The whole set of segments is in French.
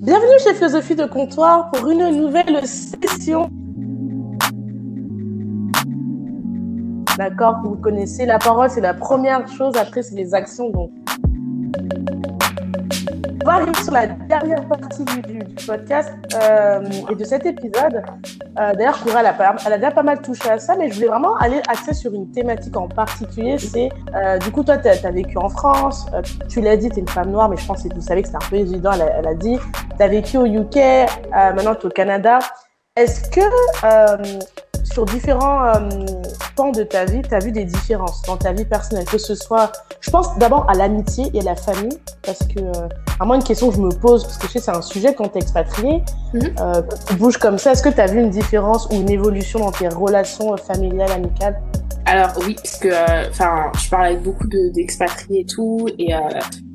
Bienvenue chez Philosophie de Comptoir pour une nouvelle session. D'accord, vous connaissez la parole, c'est la première chose, après c'est les actions. Va arriver sur la dernière partie du, podcast euh, et de cet épisode. Euh, D'ailleurs, Koura, elle a, déjà pas mal touché à ça, mais je voulais vraiment aller axer sur une thématique en particulier. C'est, euh, du coup, toi, tu as, vécu en France, tu l'as dit, tu es une femme noire, mais je pense que vous savez que c'est un peu évident, elle a, elle a dit. Tu as vécu au UK, maintenant tu es au Canada. Est-ce que sur différents euh, pans de ta vie, tu as vu des différences dans ta vie personnelle Que ce soit, je pense d'abord à l'amitié et à la famille, parce que euh, vraiment une question que je me pose, parce que je sais c'est un sujet quand tu es expatrié, euh, quand tu bouges comme ça, est-ce que tu as vu une différence ou une évolution dans tes relations euh, familiales, amicales? Alors oui, parce que euh, enfin, je parle avec beaucoup de- d'expatriés et tout, et euh,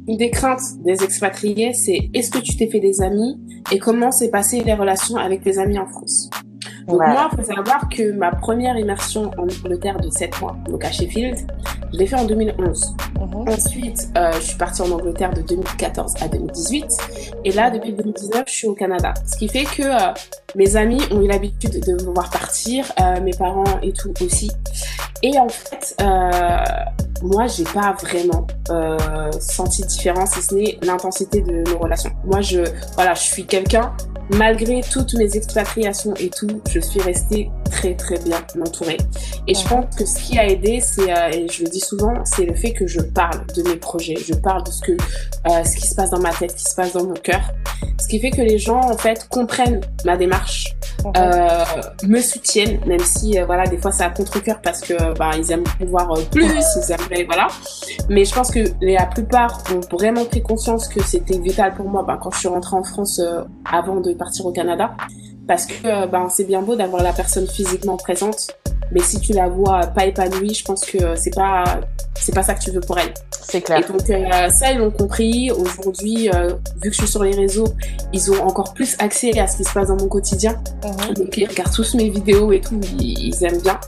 une des craintes des expatriés, c'est est-ce que tu t'es fait des amis et comment s'est passé les relations avec tes amis en France? Donc moi, il faut savoir que ma première immersion en Angleterre de 7 mois, donc à Sheffield, je l'ai fait en 2011. Mhm. Ensuite, euh, je suis partie en Angleterre de 2014 à 2018. Et là, depuis 2019, je suis au Canada. Ce qui fait que euh, mes amis ont eu l'habitude de me voir partir, euh, mes parents et tout aussi. Et en fait, euh, moi, j'ai pas vraiment euh, senti de différence, si ce n'est l'intensité de nos relations. Moi, je, voilà, je suis quelqu'un, malgré toutes mes expatriations et tout, je suis restée très très bien entourée. Et je pense que ce qui a aidé, c'est, euh, et je le dis souvent, c'est le fait que je parle de mes projets, je parle de ce que, euh, ce qui se passe dans ma tête, ce qui se passe dans mon cœur. Ce qui fait que les gens, en fait, comprennent ma démarche, euh, me soutiennent, même si, voilà, des fois, c'est à contre-cœur parce que, bah, ils aimeraient voir euh, plus, ils aimeraient, voilà. Mais je pense que la plupart ont vraiment pris conscience que c'était vital pour moi, bah, quand je suis rentrée en France avant de partir au Canada. Parce que, euh, ben, c'est bien beau d'avoir la personne physiquement présente, mais si tu la vois pas épanouie, je pense que euh, c'est pas, c'est pas ça que tu veux pour elle. C'est clair. Et donc euh, ça, ils l'ont compris. Aujourd'hui, euh, vu que je suis sur les réseaux, ils ont encore plus accès à ce qui se passe dans mon quotidien. Mhm. Donc ils regardent tous mes vidéos et tout, ils, ils aiment bien.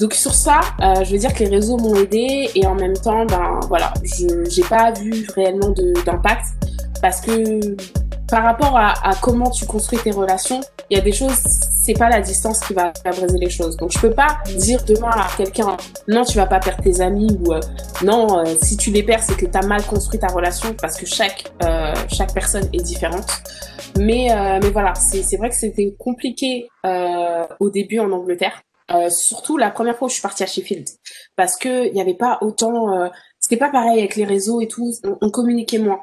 Donc sur ça, euh, je veux dire que les réseaux m'ont aidé et en même temps, ben voilà, je j'ai pas vu réellement d'impact parce que par rapport à, à comment tu construis tes relations, il y a des choses, c'est pas la distance qui va briser les choses. Donc je peux pas dire demain à quelqu'un non tu vas pas perdre tes amis ou euh, non euh, si tu les perds c'est que tu as mal construit ta relation parce que chaque euh, chaque personne est différente. Mais euh, mais voilà c'est vrai que c'était compliqué euh, au début en Angleterre. Euh, surtout la première fois où je suis partie à Sheffield parce que il y avait pas autant c'était pas pareil avec les réseaux et tout on, on communiquait moins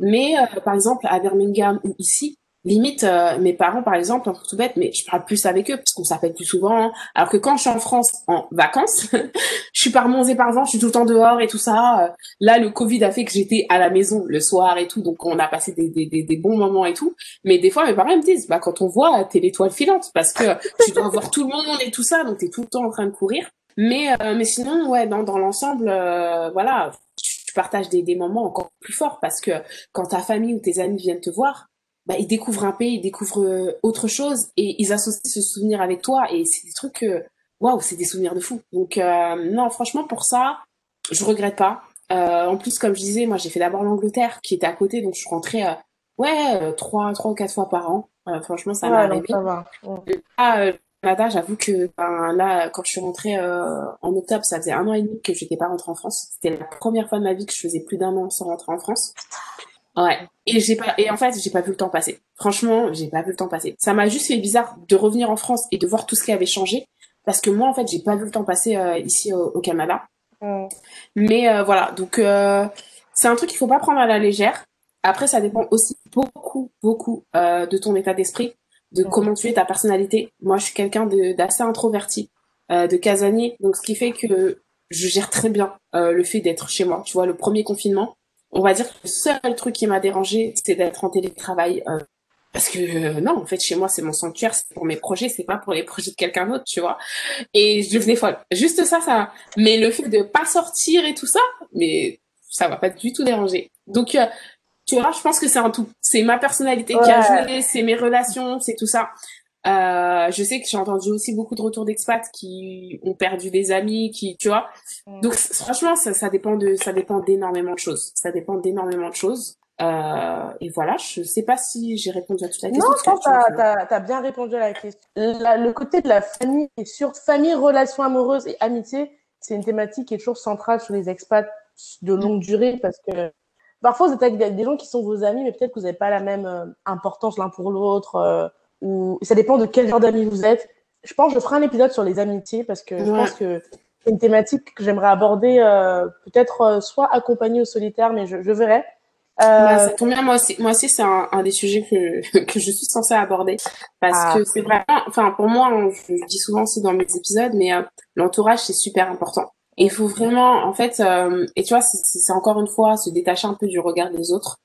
mais euh, par exemple à Birmingham ou ici limite euh, mes parents par exemple un truc tout bête mais je parle plus avec eux parce qu'on s'appelle plus souvent alors que quand je suis en France en vacances je suis par monts et par vents je suis tout le temps dehors et tout ça Euh, là le Covid a fait que j'étais à la maison le soir et tout donc on a passé des, des, des, bons moments et tout. Mais des fois mes parents me disent bah quand on voit t'es l'étoile filante parce que tu dois voir tout le monde et tout ça donc t'es tout le temps en train de courir. Mais euh, mais sinon ouais dans dans l'ensemble euh, voilà partages des, des moments encore plus forts parce que quand ta famille ou tes amis viennent te voir bah, ils découvrent un pays, ils découvrent euh, autre chose et ils associent ce souvenir avec toi et c'est des trucs que waouh, c'est des souvenirs de fou. Donc euh, non, franchement pour ça, je regrette pas. Euh, en plus comme je disais, moi j'ai fait d'abord l'Angleterre qui était à côté donc je suis rentrée euh, ouais trois trois ou quatre fois par an. Franchement ça m'a Ouais. Ah, Canada, j'avoue que ben, là, quand je suis rentrée euh, en octobre, ça faisait un an et demi que j'étais pas rentrée en France. C'était la première fois de ma vie que je faisais plus d'un an sans rentrer en France. Ouais. Et j'ai pas, et en fait, j'ai pas vu le temps passer. Franchement, j'ai pas vu le temps passer. Ça m'a juste fait bizarre de revenir en France et de voir tout ce qui avait changé. Parce que moi, en fait, j'ai pas vu le temps passer euh, ici au, au Canada. Mais euh, voilà, donc euh, c'est un truc qu'il faut pas prendre à la légère. Après, ça dépend aussi beaucoup, beaucoup de ton état d'esprit, de comment tu es, ta personnalité. Moi, je suis quelqu'un de- d'assez introverti, euh, de casanier, donc ce qui fait que je gère très bien euh, le fait d'être chez moi. Tu vois, le premier confinement, on va dire que le seul truc qui m'a dérangé, c'est d'être en télétravail. euh, parce que euh, non, en fait, chez moi, c'est mon sanctuaire, c'est pour mes projets, c'est pas pour les projets de quelqu'un d'autre, tu vois. Et je devenais folle. Juste ça, ça. Mais le fait de pas sortir et tout ça, mais ça va pas du tout déranger. Donc, euh, tu vois, je pense que c'est un tout. C'est ma personnalité qui a joué, c'est mes relations, c'est tout ça. Euh, je sais que j'ai entendu aussi beaucoup de retours d'expats qui ont perdu des amis, qui, tu vois. Mm. Donc, franchement, ça, ça dépend de, ça dépend d'énormément de choses. Ça dépend d'énormément de choses. Euh, et voilà, je sais pas si j'ai répondu à toute la question. Non, je pense que tu as, bien répondu à la question. le côté de la famille, et sur famille, relations amoureuses et amitié, c'est une thématique qui est toujours centrale sur les expats de longue durée parce que parfois vous êtes avec des gens qui sont vos amis, mais peut-être que vous n'avez pas la même euh, importance l'un pour l'autre, euh, ou ça dépend de quel genre d'amis vous êtes. Je pense que je ferai un épisode sur les amitiés parce que je pense que c'est une thématique que j'aimerais aborder, euh, peut-être soit accompagnée ou solitaire, mais je, je verrai. Bah, ça tombe bien, moi aussi, moi aussi c'est un, un, des sujets que, que je suis censée aborder parce ah. que c'est vraiment, enfin pour moi, je, dis souvent aussi dans mes épisodes, mais l'entourage c'est super important. Et il faut vraiment, en fait, euh, et tu vois, c'est encore une fois se détacher un peu du regard des autres,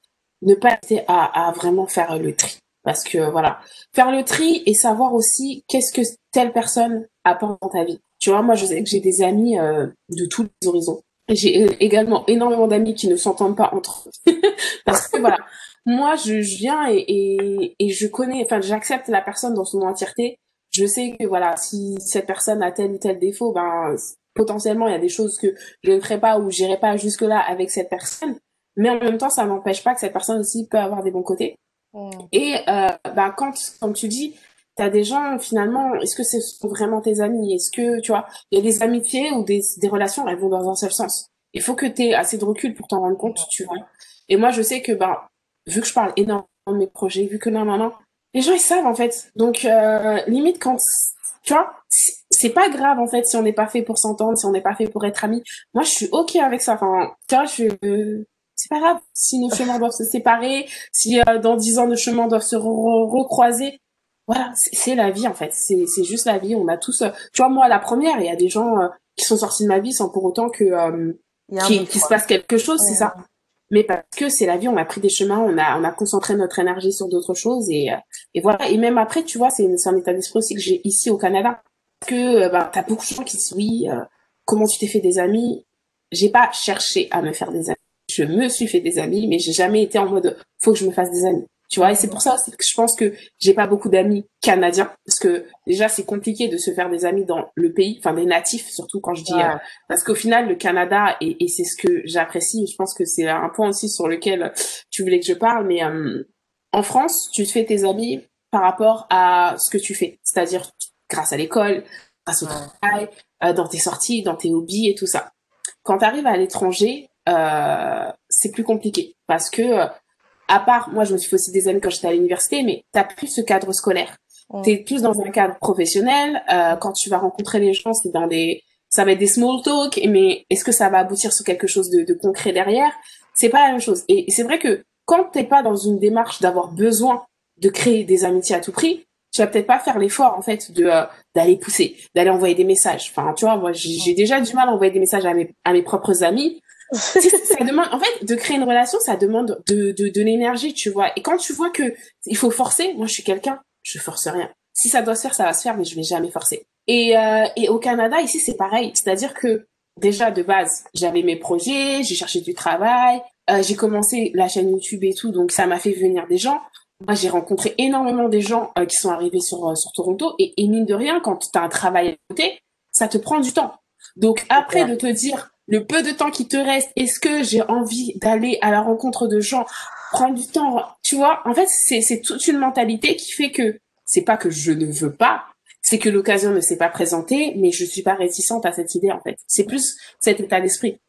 ne pas essayer à, à vraiment faire le tri. Parce que voilà, faire le tri et savoir aussi qu'est-ce que telle personne apporte dans ta vie. Tu vois, moi, je sais que j'ai des amis euh, de tous les horizons. J'ai euh, également énormément d'amis qui ne s'entendent pas entre eux. Parce que voilà, moi, je viens et, et, et, je connais, enfin, j'accepte la personne dans son entièreté. Je sais que voilà, si cette personne a tel ou tel défaut, ben potentiellement il y a des choses que je ne ferai pas ou j'irai pas jusque là avec cette personne. Mais en même temps ça n'empêche pas que cette personne aussi peut avoir des bons côtés. Mm. et euh, bah quand comme tu dis tu as des gens finalement est-ce que ce sont vraiment tes amis? Est-ce que tu vois il y a des amitiés ou des, des relations elles vont dans un seul sens. Il faut que tu aies assez de recul pour t'en rendre compte tu vois. Et moi je sais que bah vu que je parle énormément de mes projets vu que non non non les gens ils savent en fait. Donc euh, limite quand tu vois c'est pas grave en fait si on n'est pas fait pour s'entendre, si on n'est pas fait pour être amis. Moi, je suis ok avec ça. Enfin, tu vois, je c'est pas grave si nos chemins doivent se séparer, si euh, dans dix ans nos chemins doivent se recroiser. Voilà, c'est la vie en fait. C'est c'est juste la vie. On a tous, euh, tu vois, moi la première, il y a des gens euh, qui sont sortis de ma vie sans pour autant que qu'il se passe quelque chose, c'est ça. Mais parce que c'est la vie, on a pris des chemins, on a on a concentré notre énergie sur d'autres choses et et voilà. Et même après, tu vois, c'est un état d'esprit aussi que j'ai ici au Canada que bah, t'as beaucoup de gens qui disent oui, euh, comment tu t'es fait des amis? J'ai pas cherché à me faire des amis. Je me suis fait des amis, mais j'ai jamais été en mode faut que je me fasse des amis. Tu vois, et c'est pour ça que je pense que j'ai pas beaucoup d'amis canadiens parce que déjà c'est compliqué de se faire des amis dans le pays, enfin des natifs surtout quand je dis euh, parce qu'au final le Canada et, et c'est ce que j'apprécie. Je pense que c'est un point aussi sur lequel tu voulais que je parle, mais en France tu te fais tes amis par rapport à ce que tu fais, c'est-à-dire grâce à l'école, grâce au travail, euh, dans tes sorties, dans tes hobbies et tout ça. Quand tu arrives à l'étranger, euh, c'est plus compliqué parce que euh, à part moi je me suis fait aussi des amis quand j'étais à l'université mais t'as plus ce cadre scolaire. Tu t'es plus dans un cadre professionnel quand tu vas rencontrer les gens c'est dans des ça va être des small talk mais est-ce que ça va aboutir sur quelque chose de, de concret derrière? C'est pas la même chose. Et, et c'est vrai que quand t'es pas dans une démarche d'avoir besoin de créer des amitiés à tout prix tu vas peut-être pas faire l'effort en fait de euh, d'aller pousser, d'aller envoyer des messages. Enfin, tu vois, moi j'ai déjà du mal à envoyer des messages à mes à mes propres amis. ça demande en fait de créer une relation, ça demande de de, de l'énergie, tu vois. Et quand tu vois que il faut forcer, moi je suis quelqu'un, je force rien. Si ça doit se faire, ça va se faire, mais je vais jamais forcer. Et euh, et au Canada ici c'est pareil, c'est-à-dire que déjà de base j'avais mes projets, j'ai cherché du travail, euh, j'ai commencé la chaîne YouTube et tout, donc ça m'a fait venir des gens. Moi, j'ai rencontré énormément des gens euh, qui sont arrivés sur, euh, sur Toronto et, et, mine de rien, quand tu as un travail à côté, ça te prend du temps. Donc après, de te dire le peu de temps qui te reste, est-ce que j'ai envie d'aller à la rencontre de gens, prendre du temps, tu vois, en fait, c'est toute une mentalité qui fait que c'est pas que je ne veux pas, c'est que l'occasion ne s'est pas présentée, mais je suis pas réticente à cette idée, en fait. C'est plus cet état d'esprit.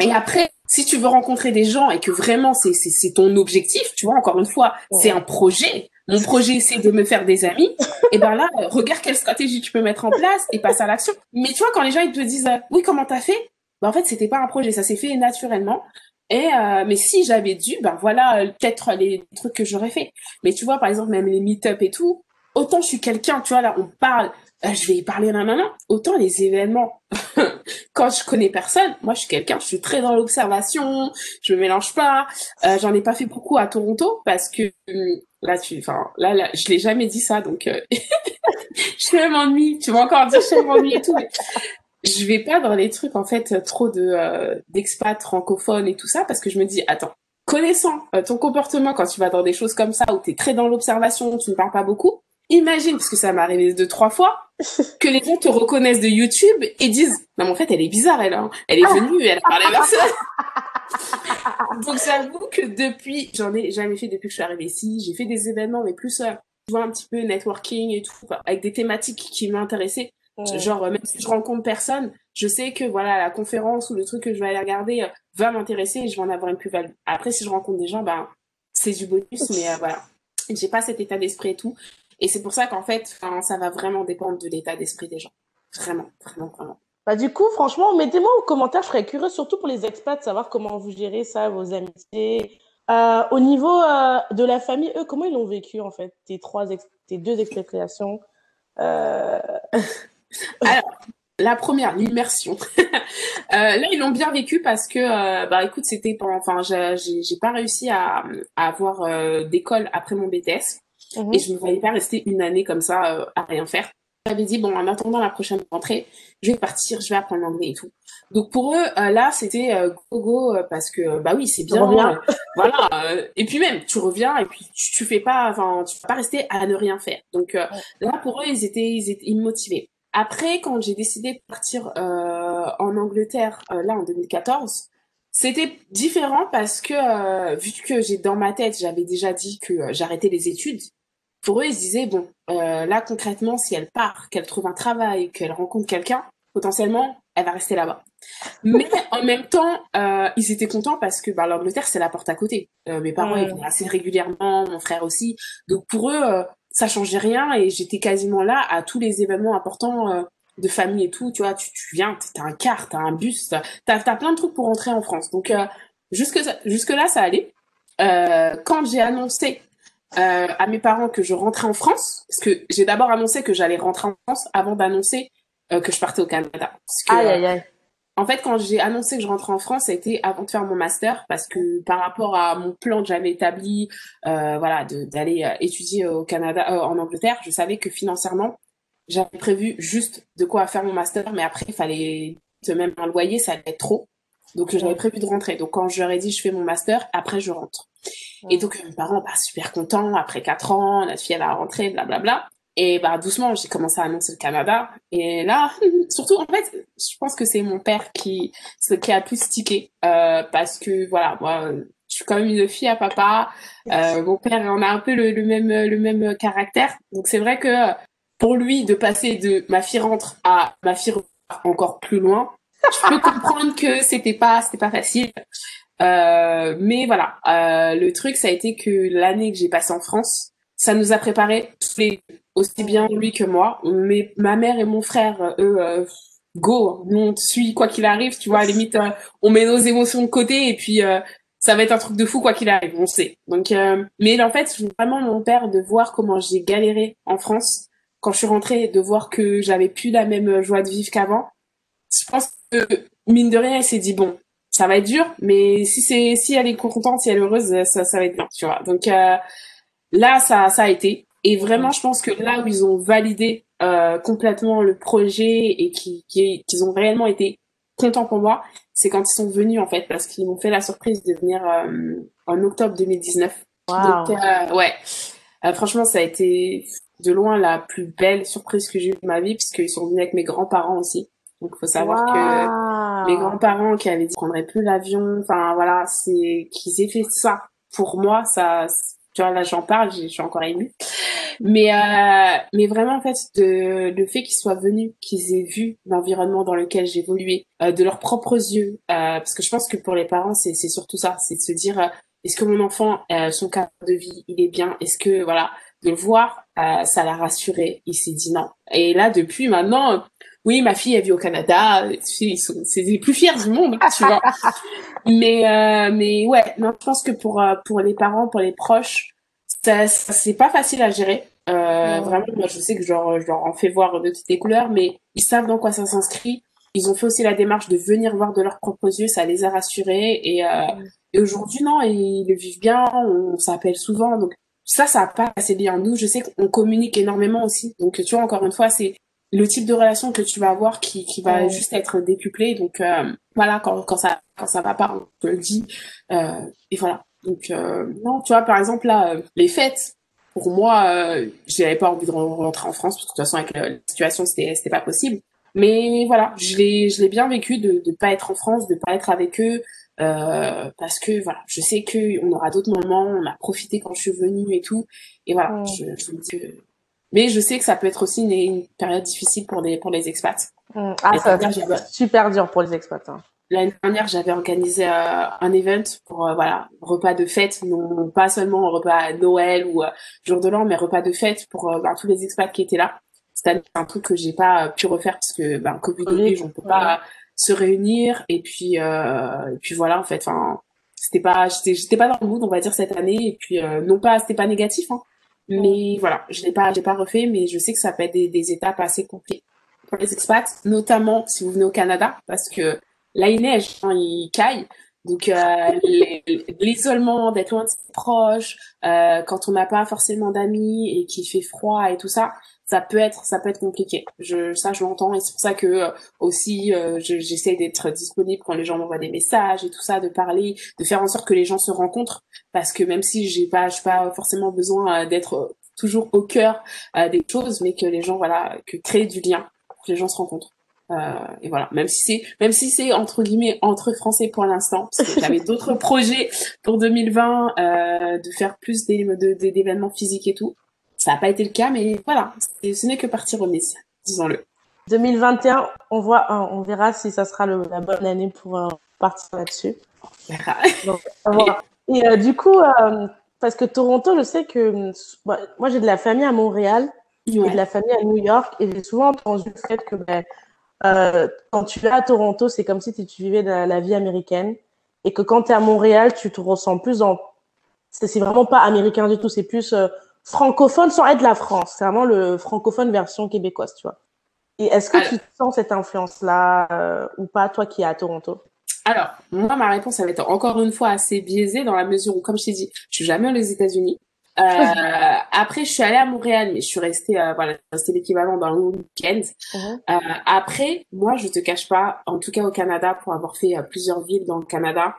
Et après, si tu veux rencontrer des gens et que vraiment c'est c'est ton objectif, tu vois, encore une fois, c'est un projet. Mon projet, c'est de me faire des amis. et ben là, regarde quelle stratégie tu peux mettre en place et passe à l'action. Mais tu vois, quand les gens ils te disent euh, oui, comment t'as fait? Ben, en fait, c'était pas un projet, ça s'est fait naturellement. Et euh, mais si j'avais dû, ben voilà, peut-être les trucs que j'aurais fait. Mais tu vois, par exemple, même les meet-up et tout, autant je suis quelqu'un, tu vois, là, on parle, euh, je vais y parler nanana. Autant les événements, quand je connais personne, moi je suis quelqu'un, je suis très dans l'observation, je me mélange pas. Euh, J'en ai pas fait beaucoup à Toronto parce que hum, là tu, enfin là, là je l'ai jamais dit ça donc euh, je m'ennuie. Tu vas encore dire je m'ennuie et tout. Je vais pas dans les trucs en fait trop de euh, d'expats francophones et tout ça parce que je me dis attends connaissant euh, ton comportement quand tu vas dans des choses comme ça où tu es très dans l'observation, tu ne parles pas beaucoup, imagine, parce que ça m'est arrivé deux, trois fois, que les gens te reconnaissent de YouTube et disent, non, mais en fait, elle est bizarre, elle, hein. Elle est venue, elle a parlé à ça. Donc j'avoue que depuis, j'en ai jamais fait depuis que je suis arrivée ici. J'ai fait des événements, mais plus, euh, tu vois, un petit peu networking et tout, avec des thématiques qui m'intéressaient. Genre, même si je rencontre personne, je sais que voilà, la conférence ou le truc que je vais aller regarder euh, va m'intéresser et je vais en avoir une plus-value. Après, si je rencontre des gens, ben, c'est du bonus, mais euh, voilà. J'ai pas cet état d'esprit et tout. Et c'est pour ça qu'en fait, ça va vraiment dépendre de l'état d'esprit des gens. Vraiment, vraiment, vraiment. Bah, du coup, franchement, mettez-moi en commentaire, je serais curieux, surtout pour les expats, de savoir comment vous gérez ça, vos amitiés. Euh, au niveau euh, de la famille, eux, comment ils l'ont vécu, en fait, tes, trois tes deux expatriations euh... Alors, la première, l'immersion. Euh, là, ils l'ont bien vécu parce que, euh, bah, écoute, c'était pendant, enfin, j'ai pas réussi à, à avoir d'école après mon BTS. Mhm. Et je ne me voyais pas rester une année comme ça à rien faire. J'avais dit, bon, en attendant la prochaine rentrée, je vais partir, je vais apprendre l'anglais et tout. Donc pour eux, euh, là, c'était euh, go go euh, parce que bah oui, c'est bien. voilà. et puis même, tu reviens et puis tu, tu fais pas, enfin, tu vas pas rester à ne rien faire. Donc là, pour eux, ils étaient, ils étaient motivés. Après, quand j'ai décidé de partir en Angleterre, là en 2014, c'était différent parce que vu que j'ai dans ma tête, j'avais déjà dit que j'arrêtais les études pour eux, ils se disaient, bon, euh, là, concrètement, si elle part, qu'elle trouve un travail, qu'elle rencontre quelqu'un, potentiellement, elle va rester là-bas. Mais en même temps, euh, ils étaient contents parce que bah, l'Angleterre, c'est la porte à côté. Euh, mes parents, ils venaient assez régulièrement, mon frère aussi. Donc pour eux, euh, ça changeait rien et j'étais quasiment là à tous les événements importants euh, de famille et tout. Tu vois, tu, tu viens, t'as un car, t'as un bus, t'as as, plein de trucs pour rentrer en France. Donc jusque, jusque là, ça allait. quand j'ai annoncé euh, à mes parents que je rentrais en France, parce que j'ai d'abord annoncé que j'allais rentrer en France avant d'annoncer euh, que je partais au Canada. Parce que, aïe, aïe, aïe. En fait, quand j'ai annoncé que je rentrais en France, ça a été avant de faire mon master, parce que par rapport à mon plan que j'avais établi, euh, voilà, d'aller euh, étudier au Canada, euh, en Angleterre, je savais que financièrement, j'avais prévu juste de quoi faire mon master, mais après, il fallait même un loyer, ça allait être trop. Donc, j'avais prévu de rentrer. Donc, quand je leur ai dit, je fais mon master, après, je rentre. Et donc, mes parents, bah, super contents. Après quatre ans, notre fille, elle va rentrer, blablabla. Et bah, doucement, j'ai commencé à annoncer le Canada. Et là, surtout, en fait, je pense que c'est mon père qui, qui a plus stické. Euh, parce que, voilà, moi, je suis quand même une fille à papa. Euh, mon père, on a un peu le, le, même, le même caractère. Donc, c'est vrai que pour lui, de passer de ma fille rentre à ma fille encore plus loin, je peux comprendre que c'était pas, c'était pas facile. Euh, mais voilà, euh, le truc, ça a été que l'année que j'ai passée en France, ça nous a préparé tous les aussi bien lui que moi. Mais ma mère et mon frère, eux, euh, go, nous on te suit quoi qu'il arrive, tu vois, à la limite, euh, on met nos émotions de côté et puis euh, ça va être un truc de fou quoi qu'il arrive, on sait. Donc, mais en fait, vraiment mon père de voir comment j'ai galéré en France quand je suis rentrée, de voir que j'avais plus la même joie de vivre qu'avant. Je pense que mine de rien, il s'est dit bon, ça va être dur, mais si c'est si elle est contente, si elle est heureuse, ça, ça va être bien, tu vois. Donc euh, là, ça, ça a été. Et vraiment, je pense que là où ils ont validé euh, complètement le projet et qu'ils qui, qu'ils ont réellement été contents pour moi, c'est quand ils sont venus en fait, parce qu'ils m'ont fait la surprise de venir euh, en octobre 2019. Wow. Donc ouais, franchement, ça a été de loin la plus belle surprise que j'ai eue de ma vie, puisqu'ils sont venus avec mes grands-parents aussi. Donc, faut savoir que mes grands-parents qui avaient dit qu'on prendrait plus l'avion, enfin voilà, c'est qu'ils aient fait ça pour moi, ça, tu vois là j'en parle, je suis encore émue. Mais euh, mais vraiment en fait de le fait qu'ils soient venus, qu'ils aient vu l'environnement dans lequel j'évoluais euh, de leurs propres yeux, euh, parce que je pense que pour les parents c'est surtout ça, c'est de se dire euh, est-ce que mon enfant euh, son cadre de vie il est bien, est-ce que voilà de le voir ça l'a rassuré, il s'est dit non. Et là depuis maintenant oui, ma fille, elle vit au Canada, c'est les plus fiers du monde, tu vois. mais, euh, mais ouais, non, je pense que pour, euh, pour les parents, pour les proches, ça, ça c'est pas facile à gérer. Euh, Vraiment, moi, je sais que genre, je leur en fais voir de toutes les couleurs, mais ils savent dans quoi ça s'inscrit. Ils ont fait aussi la démarche de venir voir de leurs propres yeux, ça les a rassurés. Et, euh, et aujourd'hui, non, ils le vivent bien, on s'appelle souvent. Donc ça, ça a pas assez bien. Nous, je sais qu'on communique énormément aussi. Donc tu vois, encore une fois, c'est le type de relation que tu vas avoir qui, qui va juste être décuplé. Donc euh, voilà, quand, quand ça quand ça va pas, on te le dit. Euh, et voilà. Donc euh, non, tu vois, par exemple là, euh, les fêtes. Pour moi, euh, j'avais pas envie de rentrer en France parce que de toute façon avec la, situation c'était c'était pas possible. Mais voilà, je l'ai je l'ai bien vécu de de pas être en France, de pas être avec eux. Euh, parce que voilà, je sais que on aura d'autres moments, on a profité quand je suis venue et tout, et voilà, je, je, me dis que... Mais je sais que ça peut être aussi une, une période difficile pour des pour les expats. Mm. Ah, ça va super dur pour les expats. Hein. L'année dernière, j'avais organisé euh, un event pour euh, voilà repas de fête, non pas seulement un repas à Noël ou euh, jour de l'an, mais repas de fête pour ben, tous les expats qui étaient là. C'était un truc que j'ai pas pu refaire parce que ben Covid oblige, on peut pas se réunir et puis et puis voilà en fait. Enfin, c'était pas j'étais j'étais pas dans le mood on va dire cette année et puis non pas c'était pas négatif hein, mais voilà je l'ai pas j'ai pas refait mais je sais que ça peut être des, des étapes assez compliquées pour les expats, notamment si vous venez au Canada, parce que là il neige, hein, il caille. Donc euh, l'isolement, d'être loin de ses proches, euh, quand on n'a pas forcément d'amis et qu'il fait froid et tout ça, ça peut être ça peut être compliqué. Je ça je l'entends et c'est pour ça que euh, aussi euh, j'essaie d'être disponible quand les gens m'envoient des messages et tout ça, de parler, de faire en sorte que les gens se rencontrent parce que même si j'ai pas j'ai pas forcément besoin d'être toujours au cœur des choses, mais que les gens voilà que créer du lien que les gens se rencontrent. Euh, et voilà, même si c'est même si c'est entre guillemets entre français pour l'instant, parce que j'avais d'autres projets pour 2020 euh, de faire plus d'événements physiques et tout. Ça n'a pas été le cas, mais voilà, ce n'est que partie remise, disons-le. 2021, on voit, on verra si ça sera le, la bonne année pour euh, partir là-dessus. et euh, du coup, euh, parce que Toronto, je sais que moi j'ai de la famille à Montréal de la famille à New York. Et j'ai souvent entendu le fait que ben, quand tu es à Toronto, c'est comme si tu vivais la, la vie américaine. Et que quand tu es à Montréal, tu te ressens plus dans. C'est vraiment pas américain du tout, c'est plus francophone sans être la France. C'est vraiment le francophone version québécoise, tu vois. Et est-ce que tu sens cette influence-là euh, ou pas, toi qui es à Toronto? Alors, moi, ma réponse, elle va être encore une fois assez biaisée dans la mesure où, comme je t'ai dit, je suis jamais aux États-Unis. Euh, après, je suis allée à Montréal, mais je suis restée, euh, voilà, restée l'équivalent d'un week-end. Uh-huh. euh, après, moi, je te cache pas, en tout cas au Canada, pour avoir fait euh, plusieurs villes dans le Canada,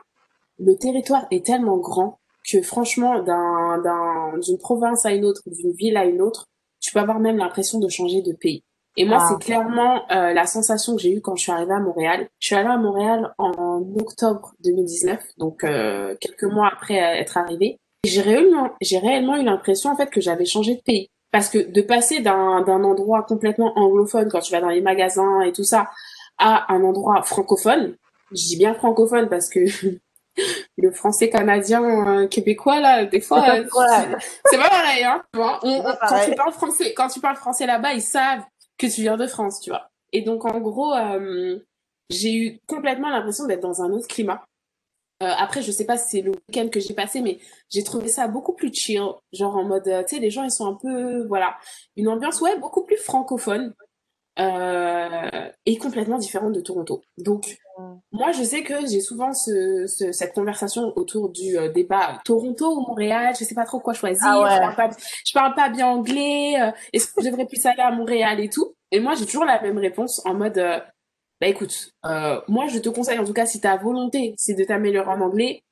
le territoire est tellement grand que franchement, d'un, d'un, d'une province à une autre, d'une ville à une autre, tu peux avoir même l'impression de changer de pays. Et moi, ah, c'est clairement euh, la sensation que j'ai eue quand je suis arrivée à Montréal. Je suis allée à Montréal en octobre 2019, donc quelques mois après être arrivée j'ai réellement, j'ai réellement eu l'impression en fait que j'avais changé de pays. Parce que de passer d'un, d'un endroit complètement anglophone quand tu vas dans les magasins et tout ça à un endroit francophone, je dis bien francophone parce que le français canadien euh, québécois là des fois euh, c'est pas pareil hein quand tu parles français quand tu parles français là-bas ils savent que tu viens de France tu vois. Et donc en gros euh, j'ai eu complètement l'impression d'être dans un autre climat. Après, je sais pas si c'est le week-end que j'ai passé, mais j'ai trouvé ça beaucoup plus chill. Genre en mode, tu sais, les gens, ils sont un peu, voilà, une ambiance, ouais, beaucoup plus francophone. Euh, et complètement différente de Toronto. Donc, moi, je sais que j'ai souvent ce, ce, cette conversation autour du euh, débat Toronto ou Montréal. Je sais pas trop quoi choisir. Ah ouais. je, parle pas, je parle pas bien anglais. Est-ce que je devrais plus aller à Montréal et tout? Et moi, j'ai toujours la même réponse en mode bah écoute, euh, moi je te conseille en tout cas si ta volonté c'est de t'améliorer en anglais,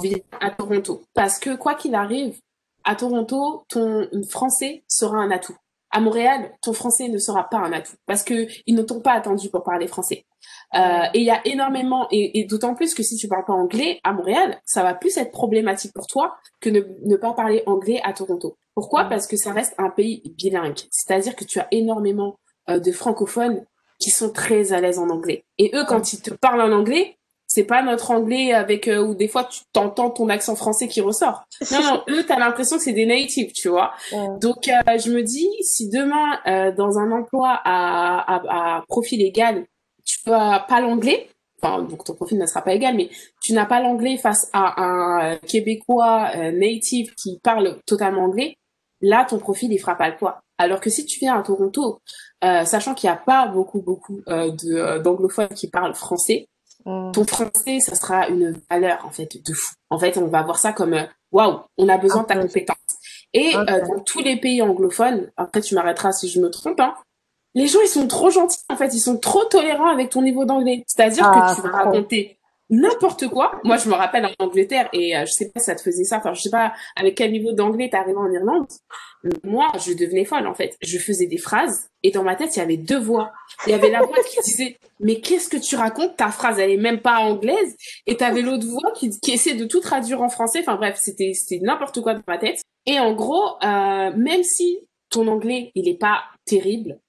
viens à Toronto. Parce que quoi qu'il arrive, à Toronto, ton français sera un atout. À Montréal, ton français ne sera pas un atout parce que ils ne t'ont pas attendu pour parler français. Euh, et il y a énormément, et, et d'autant plus que si tu parles pas anglais à Montréal, ça va plus être problématique pour toi que ne, ne pas parler anglais à Toronto. Pourquoi? Parce que ça reste un pays bilingue. C'est-à-dire que tu as énormément euh, de francophones qui sont très à l'aise en anglais. Et eux, quand ils te parlent en anglais, c'est pas notre anglais avec euh, où des fois tu t'entends ton accent français qui ressort. Non, non, eux, t'as l'impression que c'est des natives, tu vois. Donc, euh, je me dis, si demain, euh, dans un emploi à, à, à profil égal, tu n'as pas l'anglais, enfin, donc ton profil ne sera pas égal, mais tu n'as pas l'anglais face à un Québécois native qui parle totalement anglais, là, ton profil, il fera pas le poids. Alors que si tu viens à Toronto, euh, sachant qu'il n'y a pas beaucoup, beaucoup euh, de, euh, d'anglophones qui parlent français, mm. ton français, ça sera une valeur, en fait, de fou. En fait, on va voir ça comme, waouh, on a besoin de ta compétence. Et dans tous les pays anglophones, après tu m'arrêteras si je me trompe, hein, les gens, ils sont trop gentils, en fait, ils sont trop tolérants avec ton niveau d'anglais. C'est-à-dire que ah, tu vas raconter n'importe quoi. Moi, je me rappelle en Angleterre et euh, je sais pas si ça te faisait ça. Enfin, je sais pas avec quel niveau d'anglais t'es en Irlande. Moi, je devenais folle en fait. Je faisais des phrases et dans ma tête, il y avait deux voix. Il y avait la voix qui disait "Mais qu'est-ce que tu racontes? Ta phrase, elle est même pas anglaise." Et t'avais l'autre voix qui, qui essayait de tout traduire en français. Enfin bref, c'était c'était n'importe quoi dans ma tête. Et en gros, euh, même si ton anglais, il est pas terrible,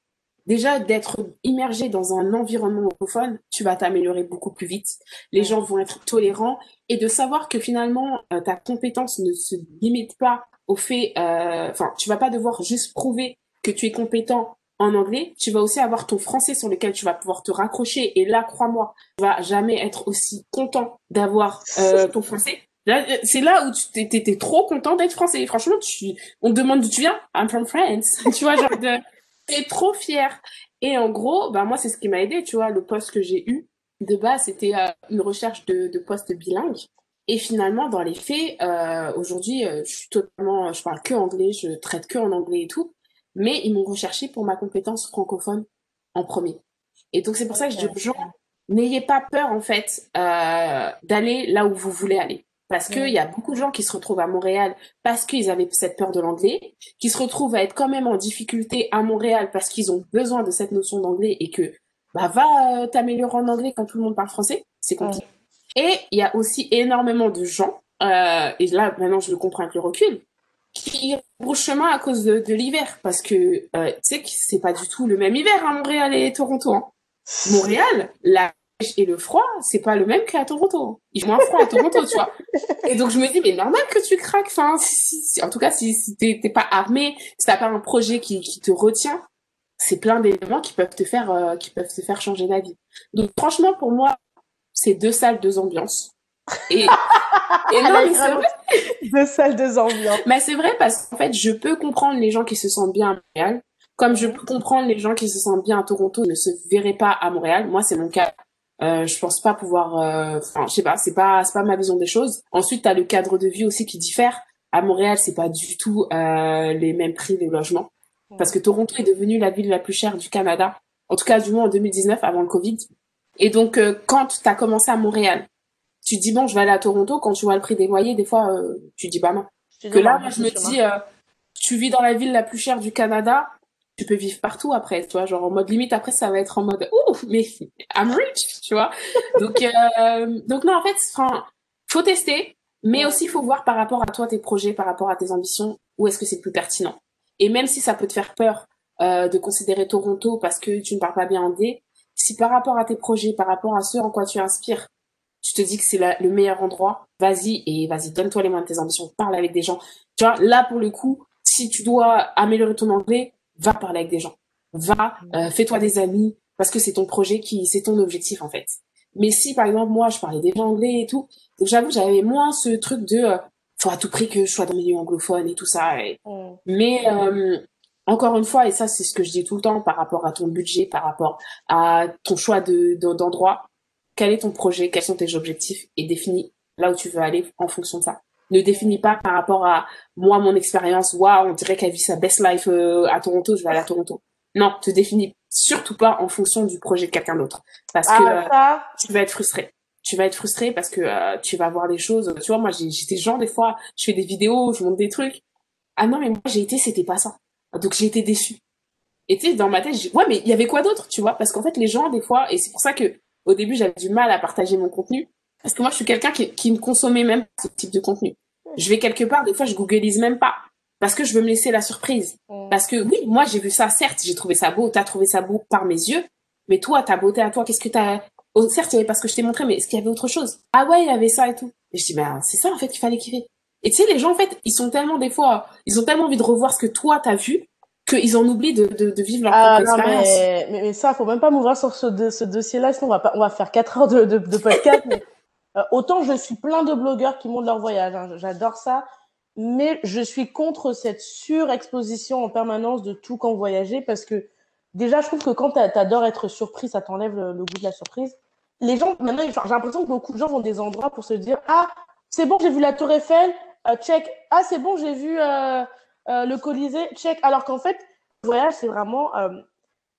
déjà d'être immergé dans un environnement anglophone, tu vas t'améliorer beaucoup plus vite. Les gens vont être tolérants et de savoir que finalement euh, ta compétence ne se limite pas au fait, euh, enfin, tu vas pas devoir juste prouver que tu es compétent en anglais, tu vas aussi avoir ton français sur lequel tu vas pouvoir te raccrocher. Et là, crois-moi, tu vas jamais être aussi content d'avoir euh, ton français. C'est là où tu étais trop content d'être français. Franchement, tu, on te demande d'où tu viens. I'm from France. tu vois, genre de, T'es trop fière. Et en gros, bah moi, c'est ce qui m'a aidé, tu vois, le poste que j'ai eu. De base, c'était euh, une recherche de, de poste bilingue. Et finalement, dans les faits, euh, aujourd'hui, euh, je suis totalement, je parle que anglais, je traite que en anglais et tout. Mais ils m'ont recherché pour ma compétence francophone en premier. Et donc, c'est pour ça que je dis aux gens, n'ayez pas peur, en fait, euh, d'aller là où vous voulez aller. Parce qu'il y a beaucoup de gens qui se retrouvent à Montréal parce qu'ils avaient cette peur de l'anglais, qui se retrouvent à être quand même en difficulté à Montréal parce qu'ils ont besoin de cette notion d'anglais et que bah va euh, t'améliorer en anglais quand tout le monde parle français, c'est compliqué. Et il y a aussi énormément de gens, euh, et là maintenant je le comprends avec le recul, qui brouchent chemin à cause de, de l'hiver parce que euh, tu sais que c'est pas du tout le même hiver à Montréal et Toronto. Hein. Montréal, la et le froid, c'est pas le même qu'à Toronto. Il fait moins froid à Toronto, tu vois. Et donc je me dis, mais normal que tu craques. Enfin, si, en tout cas, si, si t'es pas armé, si t'as pas un projet qui, qui te retient, c'est plein d'éléments qui peuvent te faire, euh, qui peuvent te faire changer d'avis. Donc franchement, pour moi, c'est deux salles, deux ambiances. Et, et non, mais c'est vrai. Deux salles, deux ambiances. Mais c'est vrai parce qu'en fait, je peux comprendre les gens qui se sentent bien à Montréal. Comme je peux comprendre les gens qui se sentent bien à Toronto ne se verraient pas à Montréal. Moi, c'est mon cas. Euh, je pense pas pouvoir euh, enfin je sais pas c'est pas c'est pas ma vision des choses. Ensuite tu as le cadre de vie aussi qui diffère. À Montréal c'est pas du tout euh, les mêmes prix des logements parce que Toronto est devenue la ville la plus chère du Canada. En tout cas du moins en 2019 avant le Covid. Et donc euh, quand tu as commencé à Montréal tu dis bon je vais aller à Toronto. Quand tu vois le prix des loyers des fois euh, tu dis bah non. Que là moi je me dis tu vis dans la ville la plus chère du Canada tu peux vivre partout après, tu vois, genre en mode limite après ça va être en mode ouh mais I'm rich, tu vois. Donc euh, donc non en fait, enfin faut tester, mais aussi faut voir par rapport à toi tes projets, par rapport à tes ambitions, où est-ce que c'est plus pertinent. Et même si ça peut te faire peur euh, de considérer Toronto parce que tu ne parles pas bien anglais, si par rapport à tes projets, par rapport à ce en quoi tu inspires, tu te dis que c'est le meilleur endroit, vas-y et vas-y donne-toi les mains de tes ambitions, parle avec des gens. Tu vois, là pour le coup, si tu dois améliorer ton anglais, va parler avec des gens, va, euh, fais-toi des amis, parce que c'est ton projet qui, c'est ton objectif en fait. Mais si par exemple moi je parlais déjà anglais et tout, donc j'avoue j'avais moins ce truc de euh, faut à tout prix que je sois dans le milieu anglophone et tout ça. Mais euh, encore une fois, et ça c'est ce que je dis tout le temps par rapport à ton budget, par rapport à ton choix de d'endroit, quel est ton projet, quels sont tes objectifs et définis là où tu veux aller en fonction de ça ne définit pas par rapport à moi, mon expérience. Waouh, on dirait qu'elle vit sa best life euh, à Toronto, je vais aller à Toronto. Non, te définis surtout pas en fonction du projet de quelqu'un d'autre. Parce que ah, euh, tu vas être frustré. Tu vas être frustré parce que euh, tu vas voir des choses. Tu vois, moi, j'étais genre, des fois, je fais des vidéos, je monte des trucs. Ah non, mais moi, j'ai été, c'était pas ça. Donc, j'ai été déçue. Et tu sais, dans ma tête, ouais, mais il y avait quoi d'autre, tu vois? Parce qu'en fait, les gens, des fois, et c'est pour ça que au début, j'avais du mal à partager mon contenu, parce que moi, je suis quelqu'un qui, qui ne consommait même pas ce type de contenu. Je vais quelque part, des fois, je googlise même pas. Parce que je veux me laisser la surprise. Mm. Parce que oui, moi, j'ai vu ça, certes, j'ai trouvé ça beau, t'as trouvé ça beau par mes yeux. Mais toi, ta beauté à toi, qu'est-ce que t'as... Oh, certes, il y avait parce que je t'ai montré, mais est-ce qu'il y avait autre chose? Ah ouais, il y avait ça et tout. Et je dis, ben, c'est ça, en fait, qu'il fallait kiffer. Et tu sais, les gens, en fait, ils sont tellement, des fois, ils ont tellement envie de revoir ce que toi, t'as vu, qu'ils en oublient de, de, de vivre leur ah, propre expérience. Mais, mais, mais, ça, faut même pas m'ouvrir sur ce, ce dossier-là, sinon on va, pas, on va faire 4 heures de, de, de podcast. mais, euh, autant je suis plein de blogueurs qui montrent leur voyage, hein, j'adore ça mais je suis contre cette surexposition en permanence de tout quand voyager parce que déjà, je trouve que quand tu adores être surpris, ça t'enlève le, goût de la surprise. Les gens, maintenant, j'ai l'impression que beaucoup de gens vont des endroits pour se dire Ah, c'est bon, j'ai vu la Tour Eiffel, euh, check. Ah, c'est bon, j'ai vu euh, le Colisée, check. Alors qu'en fait, le voyage, c'est vraiment.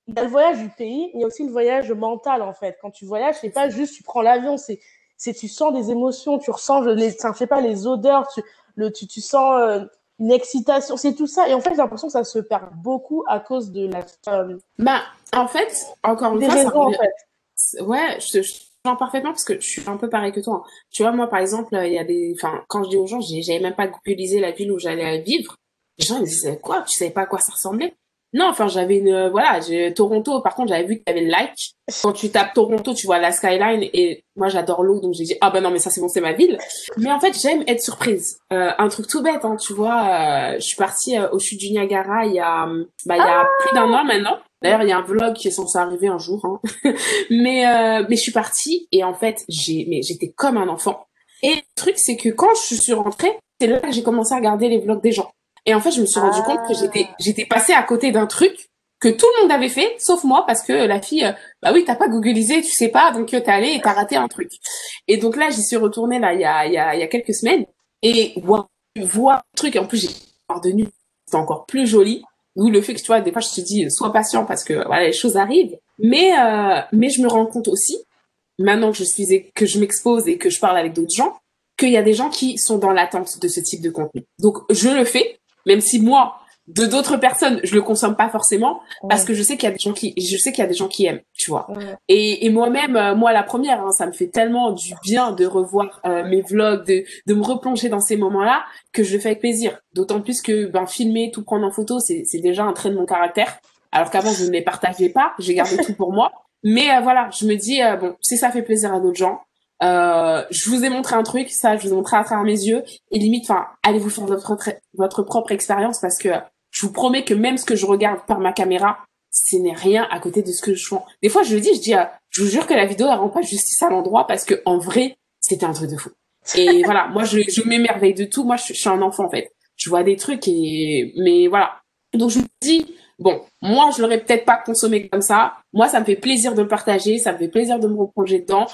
il y a le voyage du pays, il y a aussi le voyage mental, en fait. Quand tu voyages, c'est pas juste tu prends l'avion, c'est c'est tu sens des émotions, tu ressens, je, je sais pas, les odeurs, tu, le, tu, tu sens euh, une excitation, c'est tout ça. Et en fait, j'ai l'impression que ça se perd beaucoup à cause de la. Euh, bah, en fait, encore une des fois, raisons, ça en revient- fait. Ouais, je te je parfaitement parce que je suis un peu pareil que toi. hein. Tu vois, moi, par exemple, il y a des, enfin, quand je dis aux gens, j'avais même pas googlisé la ville où j'allais vivre. Les gens ils me disaient quoi? Tu savais pas à quoi ça ressemblait? Non, enfin, j'avais une, euh, voilà, j'ai Toronto. Par contre, j'avais vu qu'il y avait le like. Quand tu tapes Toronto, tu vois la skyline et moi, j'adore l'eau, donc j'ai dit ah ben non, mais ça c'est bon, c'est ma ville. Mais en fait, j'aime être surprise. Euh, un truc tout bête, hein, tu vois. euh, je suis partie euh, au sud du Niagara il y a, bah, il y a plus d'un an maintenant. D'ailleurs, il y a un vlog qui est censé arriver un jour. Hein. mais euh, mais je suis partie et en fait, j'ai mais j'étais comme un enfant. Et le truc, c'est que quand je suis rentrée, c'est là que j'ai commencé à regarder les vlogs des gens. Et en fait, je me suis rendu Ah. compte que j'étais j'étais passée à côté d'un truc que tout le monde avait fait, sauf moi, parce que la fille, euh, bah oui, t'as pas googlisé, tu sais pas, donc euh, t'es allée et t'as raté un truc. Et donc là, j'y suis retournée là il y a il y a il y a quelques semaines et wow, voir le truc. En plus, j'ai nu, c'est encore plus joli. D'où le fait que tu vois, des fois, je te dis, sois patient parce que voilà, les choses arrivent. Mais euh, mais je me rends compte aussi, maintenant que je suis que je m'expose et que je parle avec d'autres gens, qu'il y a des gens qui sont dans l'attente de ce type de contenu. Donc je le fais, même si moi, de d'autres personnes, je le consomme pas forcément, parce que je sais qu'il y a des gens qui, je sais qu'il y a des gens qui aiment, tu vois. Ouais. Et, et moi-même, euh, moi la première, hein, ça me fait tellement du bien de revoir euh, mes vlogs, de, de me replonger dans ces moments-là, que je le fais avec plaisir. D'autant plus que ben filmer, tout prendre en photo, c'est c'est déjà un trait de mon caractère. Alors qu'avant je ne les partageais pas, j'ai gardé tout pour moi. Mais euh, voilà, je me dis euh, bon, si ça fait plaisir à d'autres gens, euh, je vous ai montré un truc, ça, je vous ai montré à travers mes yeux, et limite, enfin, allez vous faire votre votre propre expérience parce que je vous promets que même ce que je regarde par ma caméra, ce n'est rien à côté de ce que je fais. Des fois, je le dis, je dis, euh, je vous jure que la vidéo, elle rend pas justice à l'endroit parce que en vrai, c'était un truc de fou. Et voilà, moi, je, je m'émerveille de tout. Moi, je, je suis un enfant en fait. Je vois des trucs et, mais voilà. Donc je me dis, bon, moi, je l'aurais peut-être pas consommé comme ça. Moi, ça me fait plaisir de le partager, ça me fait plaisir de me replonger dedans.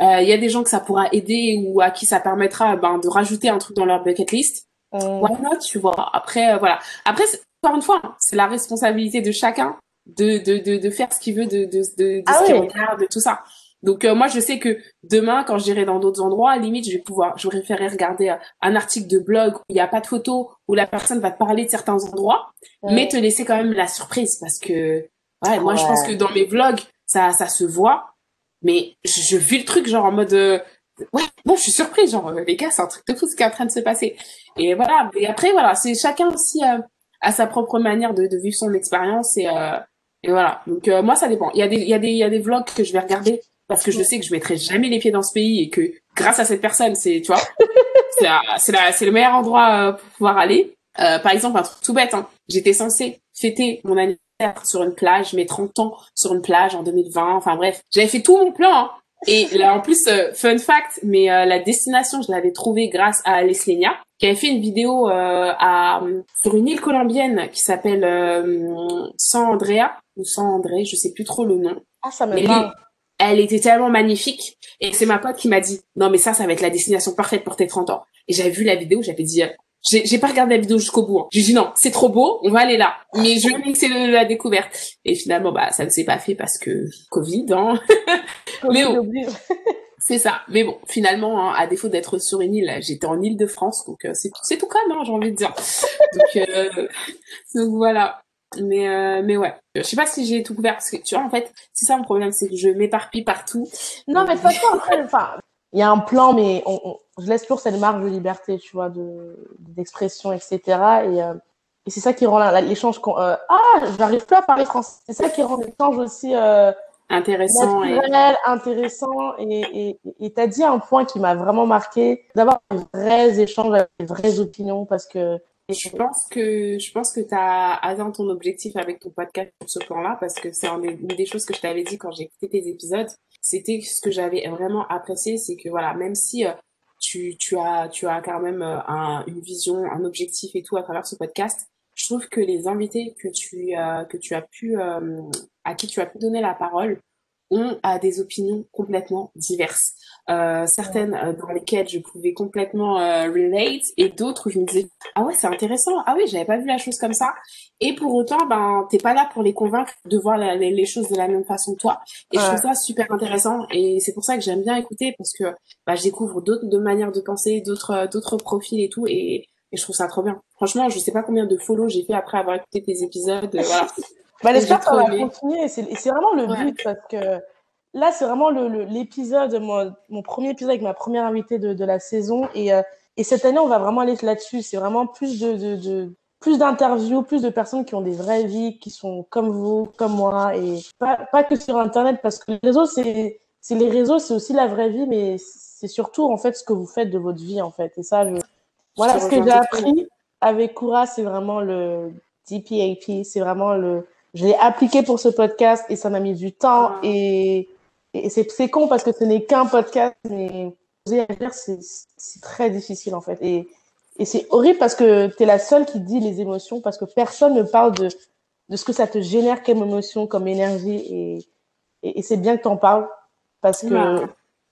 Euh, Il y a des gens que ça pourra aider ou à qui ça permettra ben, de rajouter un truc dans leur bucket list. Mm. Why not, tu vois? Après, euh, voilà. Après, encore une fois, hein, c'est la responsabilité de chacun de, de, de, de faire ce qu'il veut de, de, de, de Ah ce qu'il regarde, de tout ça. Donc euh, moi, je sais que demain, quand j'irai dans d'autres endroits, limite, je vais pouvoir, je préférerais regarder euh, un article de blog où il n'y a pas de photo, où la personne va te parler de certains endroits, mais te laisser quand même la surprise parce que, ouais, moi, je pense que dans mes vlogs, ça, ça se voit, mais je, je vis le truc genre en mode, euh, ouais, bon, je suis surprise, genre, euh, les gars, c'est un truc de fou ce qui est en train de se passer. Et voilà. Et après, voilà, c'est chacun aussi euh, à sa propre manière de, de vivre son expérience et, euh, et voilà. Donc euh, moi, ça dépend. Il y a des, il y a des, il y a des vlogs que je vais regarder parce que je sais que je mettrai jamais les pieds dans ce pays et que grâce à cette personne, c'est, tu vois, c'est c'est c'est le meilleur endroit euh, pour pouvoir aller. Par exemple, un truc tout bête, hein. J'étais censée fêter mon anniversaire sur une plage, mes 30 ans sur une plage en 2020. Enfin bref, j'avais fait tout mon plan. hein. Et là, en plus, euh, fun fact, mais euh, la destination, je l'avais trouvée grâce à Leslenia, qui avait fait une vidéo euh, à, sur une île colombienne qui s'appelle euh, San Andrea ou San André, je sais plus trop le nom. Ah, ça me Mais parle. elle était tellement magnifique. Et c'est ma pote qui m'a dit, non, mais ça, ça va être la destination parfaite pour tes 30 ans. Et j'avais vu la vidéo, j'avais dit, j'ai j'ai pas regardé la vidéo jusqu'au bout. hein. J'ai dit, non, c'est trop beau, on va aller là. Mais je vais mixer le- la découverte. Et finalement, bah, ça ne s'est pas fait parce que Covid, hein. mais bon. C'est ça. Mais bon, finalement, hein, à défaut d'être sur une île, j'étais en île de France, donc euh, c'est tout, c'est tout comme, hein, j'ai envie de dire. Donc, euh, donc voilà. Mais euh, mais ouais, je sais pas si j'ai tout couvert parce que tu vois en fait, c'est ça mon problème, c'est que je m'éparpille partout. Non, mais de toute façon, après, enfin, il y a un plan, mais on, on- je laisse toujours cette marge de liberté, tu vois, de d'expression, etc. Et, euh, et c'est ça qui rend l'échange. euh, ah, j'arrive plus à parler français. C'est ça qui rend l'échange aussi euh, Intéressant et naturel, intéressant. Et et t'as dit un point qui m'a vraiment marqué, d'avoir des vrais échanges avec des vraies opinions, parce que je pense que je pense que tu as atteint ton objectif avec ton podcast sur ce plan-là parce que c'est une des choses que je t'avais dit quand j'ai écouté tes épisodes. C'était ce que j'avais vraiment apprécié, c'est que voilà, même si euh, tu, tu as tu as quand même euh, un, une vision, un objectif et tout à travers ce podcast, je trouve que les invités que tu euh, que tu as pu à qui tu as pu donner la parole ont des opinions complètement diverses. Euh, certaines euh, dans lesquelles je pouvais complètement euh, relate et d'autres où je me disais ah ouais c'est intéressant. Ah oui j'avais pas vu la chose comme ça et pour autant ben t'es pas là pour les convaincre de voir les, choses de la même façon que toi. Et je trouve ça super intéressant. Et c'est pour ça que j'aime bien écouter parce que bah, je découvre d'autres de manières de penser d'autres d'autres profils et tout. Et, et je trouve ça trop bien. Franchement je sais pas combien de follow j'ai fait après avoir écouté tes épisodes voilà bah, J'espère qu'on va continuer. C'est vraiment le but parce que là, c'est vraiment l'épisode, le, mon, mon, premier épisode avec ma première invitée de, de la saison. Et, euh, et, cette année, on va vraiment aller là-dessus. C'est vraiment plus de, de, de plus d'interviews, plus de personnes qui ont des vraies vies, qui sont comme vous, comme moi, et pas, pas que sur Internet, parce que les réseaux, c'est les réseaux, c'est aussi la vraie vie, mais c'est surtout en fait ce que vous faites de votre vie en fait. Et ça, je... voilà ce que j'ai appris avec Koura, c'est vraiment le DPAP, c'est vraiment le je l'ai appliqué pour ce podcast et ça m'a mis du temps ah. et, et c'est con parce que ce n'est qu'un podcast, mais c'est très difficile en fait. Et, et c'est horrible parce que tu es la seule qui dit les émotions parce que personne ne parle de, de ce que ça te génère comme émotion, comme énergie et, et, c'est bien que tu en parles parce que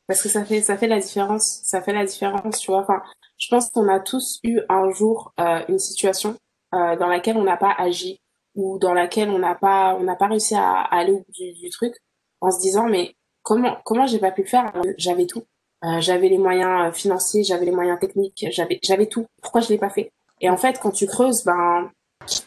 parce que ça fait ça fait la différence, ça fait la différence, tu vois. Enfin, je pense qu'on a tous eu un jour euh, une situation euh, dans laquelle on n'a pas agi ou dans laquelle on n'a pas on n'a pas réussi à, aller au bout du, truc en se disant mais comment comment j'ai pas pu le faire j'avais tout. Euh, j'avais les moyens euh, financiers j'avais les moyens techniques j'avais j'avais tout. Pourquoi je l'ai pas fait? Et en fait quand tu creuses ben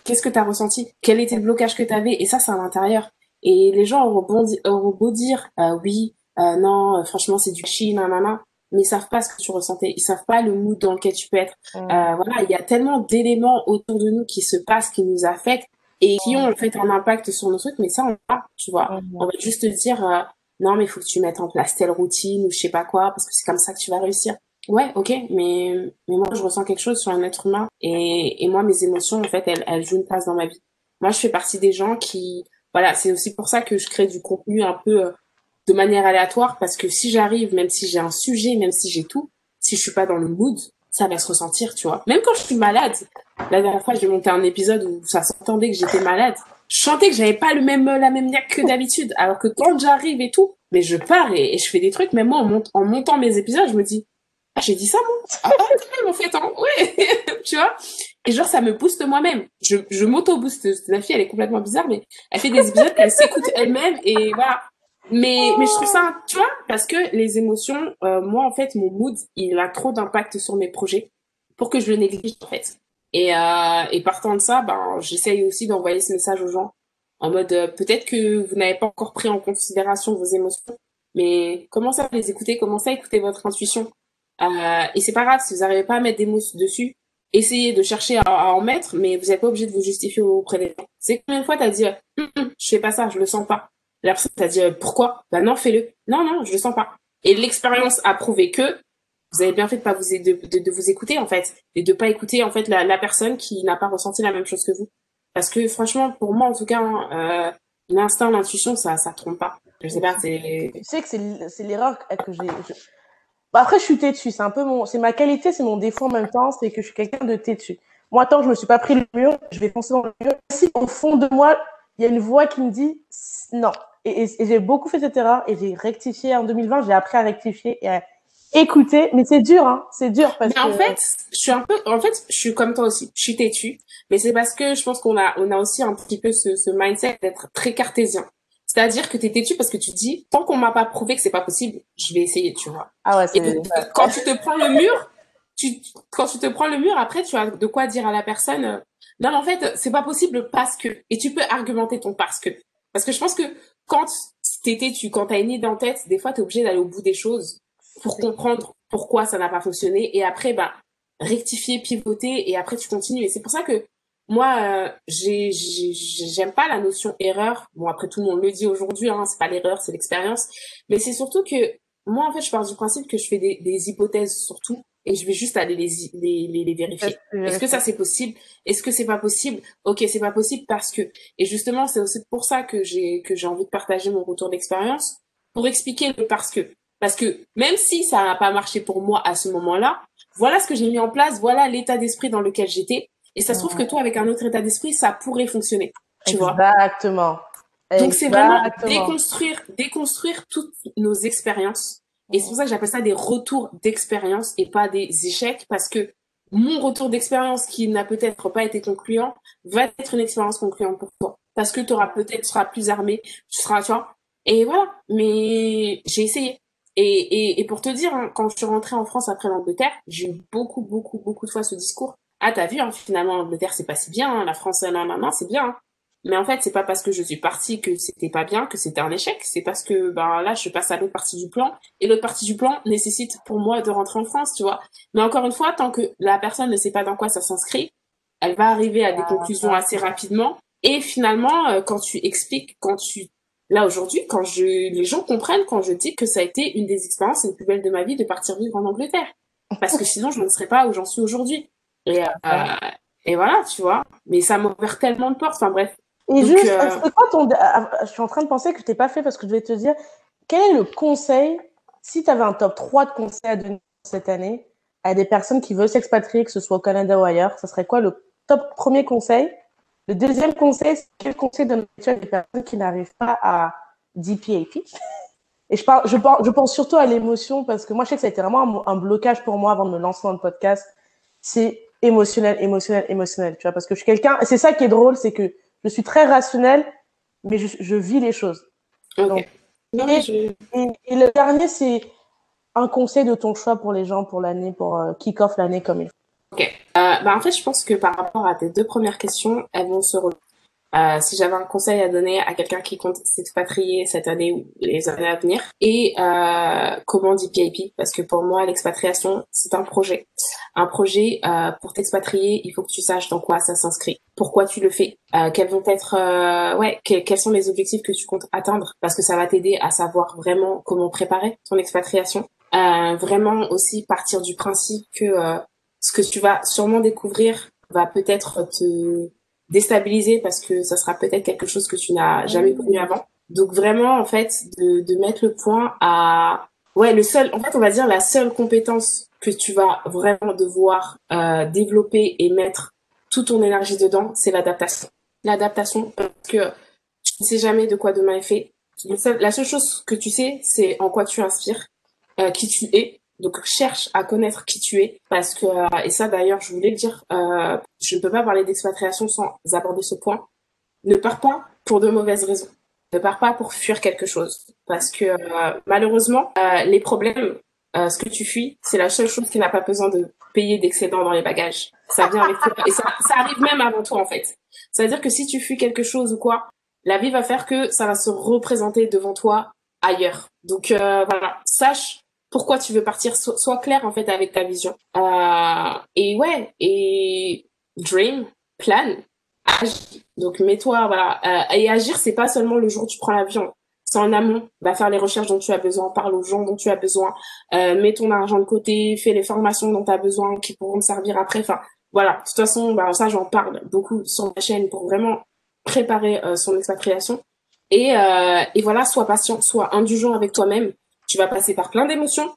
qu'est-ce que tu as ressenti? Quel était le blocage que tu avais et ça c'est à l'intérieur. Et les gens auront, beau dire euh, oui non franchement c'est du chi nanana mais ils savent pas ce que tu ressentais. Ils savent pas le mood dans lequel tu peux être. Voilà il y a tellement d'éléments autour de nous qui se passent qui nous affectent et qui ont en fait un impact sur nos trucs, mais ça on va, tu vois. On va juste dire euh, non mais il faut que tu mettes en place telle routine ou je sais pas quoi parce que c'est comme ça que tu vas réussir. Ouais, ok, mais mais moi je ressens quelque chose sur un être humain et et moi mes émotions en fait elles elles jouent une place dans ma vie. Moi je fais partie des gens qui voilà, c'est aussi pour ça que je crée du contenu un peu euh, de manière aléatoire parce que si j'arrive, même si j'ai un sujet, même si j'ai tout, si je suis pas dans le mood, ça va se ressentir, tu vois. Même quand je suis malade, la dernière fois, j'ai monté un épisode où ça s'entendait que j'étais malade. Je chantais que j'avais pas le même, la même niaque que d'habitude. Alors que quand j'arrive et tout, mais je pars et, je fais des trucs. Même moi, en, en montant mes épisodes, je me dis, ah, j'ai dit ça, moi. Ah, ah en fait, hein. ouais. tu vois? Et genre, ça me booste moi-même. Je, je m'auto-booste. La fille, elle est complètement bizarre, mais elle fait des épisodes qu'elle s'écoute elle-même et voilà. Mais, mais je trouve ça, tu vois, parce que les émotions, euh, moi, en fait, mon mood, il a trop d'impact sur mes projets pour que je le néglige, en fait. Et, euh, et partant de ça, ben, j'essaye aussi d'envoyer ce message aux gens en mode, euh, peut-être que vous n'avez pas encore pris en considération vos émotions, mais commencez à les écouter, commencez à écouter votre intuition. Euh, et c'est pas grave si vous n'arrivez pas à mettre des mots dessus, essayez de chercher à, en mettre, mais vous n'êtes pas obligé de vous justifier auprès des gens. C'est combien de fois t'as dit, hum, hum, je fais pas ça, je le sens pas. La personne t'a dit euh, pourquoi? Bah non, fais-le. Non, non, je le sens pas. Et l'expérience a prouvé que vous avez bien fait de pas vous de, de, vous écouter en fait et de pas écouter en fait la, la personne qui n'a pas ressenti la même chose que vous. Parce que franchement, pour moi en tout cas, euh, l'instinct, l'intuition, ça, ça trompe pas. Je sais pas, c'est. Tu sais que c'est l'erreur que j'ai. Bah, après, je suis têtue. C'est un peu mon, c'est ma qualité, c'est mon défaut en même temps, c'est que je suis quelqu'un de têtu. Moi, tant que je me suis pas pris le mur, je vais foncer dans le mur. Si au fond de moi, il y a une voix qui me dit non, et, j'ai beaucoup fait cette erreur et j'ai rectifié en 2020. J'ai appris à rectifier et à écouter. Mais c'est dur, hein. C'est dur parce mais en fait, je suis un peu, en fait, je suis comme toi aussi. Je suis têtue. Mais c'est parce que je pense qu'on a, on a aussi un petit peu ce, ce mindset d'être très cartésien. C'est-à-dire que tu es têtu parce que tu dis, tant qu'on m'a pas prouvé que c'est pas possible, je vais essayer, tu vois. Ah ouais, et quand tu te prends le mur, tu, quand tu te prends le mur, après, tu as de quoi dire à la personne, euh, non, en fait, c'est pas possible parce que, et tu peux argumenter ton parce que. Parce que je pense que quand t'étais, tu, quand t'as une idée en tête, des fois, t'es obligé d'aller au bout des choses pour comprendre pourquoi ça n'a pas fonctionné et après, bah, rectifier, pivoter et après tu continues. Et c'est pour ça que moi, euh, j'ai, j'aime pas la notion erreur. Bon, après tout le monde le dit aujourd'hui, hein, c'est pas l'erreur, c'est l'expérience. Mais c'est surtout que moi, en fait, je pars du principe que je fais des, des hypothèses surtout et je vais juste aller les, les, les, vérifier. Est-ce que ça c'est possible? Est-ce que c'est pas possible? Ok, c'est pas possible parce que. Et justement, c'est aussi pour ça que j'ai que j'ai envie de partager mon retour d'expérience pour expliquer le parce que. Parce que même si ça n'a pas marché pour moi à ce moment-là, voilà ce que j'ai mis en place, voilà l'état d'esprit dans lequel j'étais. Et ça se trouve que toi, avec un autre état d'esprit, ça pourrait fonctionner. Tu Exactement. Donc c'est vraiment déconstruire, déconstruire toutes nos expériences. Et c'est pour ça que j'appelle ça des retours d'expérience et pas des échecs parce que mon retour d'expérience qui n'a peut-être pas été concluant va être une expérience concluante pour toi. Parce que tu auras peut-être, tu seras plus armé, tu seras, tu vois? Et voilà. Mais j'ai essayé. Et, et, et, pour te dire, hein, quand je suis rentrée en France après l'Angleterre, j'ai eu beaucoup, beaucoup, beaucoup de fois ce discours. Ah, t'as vu, hein, finalement, l'Angleterre, c'est pas si bien, hein, la France, non, non, non, c'est bien. Hein. Mais en fait, c'est pas parce que je suis partie que c'était pas bien, que c'était un échec. C'est parce que ben là, je passe à l'autre partie du plan. Et l'autre partie du plan nécessite pour moi de rentrer en France, tu vois. Mais encore une fois, tant que la personne ne sait pas dans quoi ça s'inscrit, elle va arriver à des ah, conclusions assez rapidement. Et finalement, euh, quand tu expliques, quand tu là aujourd'hui, quand je les gens comprennent quand je dis que ça a été une des expériences les plus belles de ma vie de partir vivre en Angleterre. Parce que sinon, je ne serais pas où j'en suis aujourd'hui. Et, euh, et voilà, tu vois. Mais ça m'a ouvert tellement de portes. Enfin bref, et juste, euh, quoi ton... Ah, je suis en train de penser que je t'ai pas fait parce que je vais te dire, quel est le conseil, si tu avais un top 3 de conseils à donner cette année à des personnes qui veulent s'expatrier, que ce soit au Canada ou ailleurs, ça serait quoi le top premier conseil Le deuxième conseil, c'est quel conseil donnerais-tu à des personnes qui n'arrivent pas à DPAP Et je, parle, je, je pense surtout à l'émotion parce que moi, je sais que ça a été vraiment un, blocage pour moi avant de me lancer dans le podcast. C'est émotionnel, émotionnel, émotionnel, tu vois, parce que je suis quelqu'un, c'est ça qui est drôle, c'est que je suis très rationnelle, mais je, je vis les choses. Donc, et, le dernier, c'est un conseil de ton choix pour les gens pour l'année, pour euh, kick-off l'année comme il faut. Ok. Euh, bah en fait, je pense que par rapport à tes deux premières questions, elles vont se euh, si j'avais un conseil à donner à quelqu'un qui compte s'expatrier cette année ou les années à venir, et euh, comment PIP, parce que pour moi l'expatriation c'est un projet, un projet euh, pour t'expatrier, il faut que tu saches dans quoi ça s'inscrit, pourquoi tu le fais, euh, quels vont être, euh, ouais, quels sont les objectifs que tu comptes atteindre, parce que ça va t'aider à savoir vraiment comment préparer ton expatriation, euh, vraiment aussi partir du principe que ce que tu vas sûrement découvrir va peut-être te déstabiliser parce que ça sera peut-être quelque chose que tu n'as jamais connu avant. Donc vraiment, en fait, de, de mettre le point à... Ouais, le seul... En fait, on va dire la seule compétence que tu vas vraiment devoir euh, développer et mettre toute ton énergie dedans, c'est l'adaptation. L'adaptation, parce que tu ne sais jamais de quoi demain est fait. La seule chose que tu sais, c'est en quoi tu inspires, euh, qui tu es, donc cherche à connaître qui tu es parce que euh, et ça d'ailleurs je voulais le dire, euh, je ne peux pas parler d'expatriation sans aborder ce point. Ne pars pas pour de mauvaises raisons. Ne pars pas pour fuir quelque chose parce que euh, malheureusement les problèmes, ce que tu fuis, c'est la seule chose qui n'a pas besoin de payer d'excédent dans les bagages. Ça vient avec et ça, ça arrive même avant toi en fait. Ça veut dire que si tu fuis quelque chose ou quoi, la vie va faire que ça va se représenter devant toi ailleurs. Donc voilà, sache pourquoi tu veux partir, sois clair en fait avec ta vision. Euh, et ouais, et dream, plan, agis. Donc mets-toi, voilà. Euh, et agir, c'est pas seulement le jour où tu prends l'avion. C'est en amont. Va faire les recherches dont tu as besoin, parle aux gens dont tu as besoin, euh, mets ton argent de côté, fais les formations dont tu as besoin qui pourront te servir après. Enfin, voilà. De toute façon, bah, ça j'en parle beaucoup sur ma chaîne pour vraiment préparer euh, son expatriation. Et, euh, et voilà, sois patient, sois indulgent avec toi-même tu vas passer par plein d'émotions.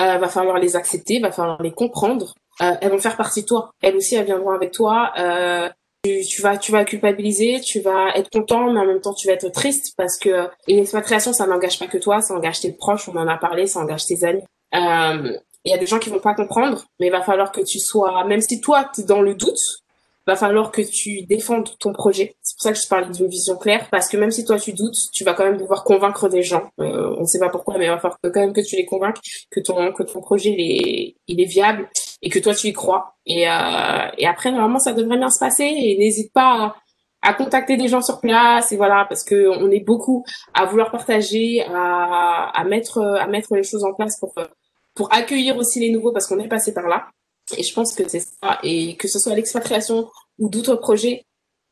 Euh, va falloir les accepter, va falloir les comprendre. Euh, elles vont faire partie de toi. Elles aussi, elles viendront avec toi. Euh, tu, tu, vas, tu vas culpabiliser, tu vas être content, mais en même temps, tu vas être triste parce que une expatriation, ça n'engage pas que toi, ça engage tes proches. On en a parlé, ça engage tes amis. Euh, il y a des gens qui vont pas comprendre, mais il va falloir que tu sois, même si toi, tu es dans le doute, va falloir que tu défendes ton projet. C'est pour ça que je parle d'une vision claire, parce que même si toi tu doutes, tu vas quand même devoir convaincre des gens. Euh, on ne sait pas pourquoi, mais il va falloir quand même que tu les convainques que ton que ton projet il est il est viable et que toi tu y crois. Et euh, et après normalement ça devrait bien se passer. Et n'hésite pas à, à, contacter des gens sur place et voilà parce que on est beaucoup à vouloir partager, à à mettre à mettre les choses en place pour pour accueillir aussi les nouveaux parce qu'on est passé par là. Et je pense que c'est ça. Et que ce soit l'expatriation ou d'autres projets,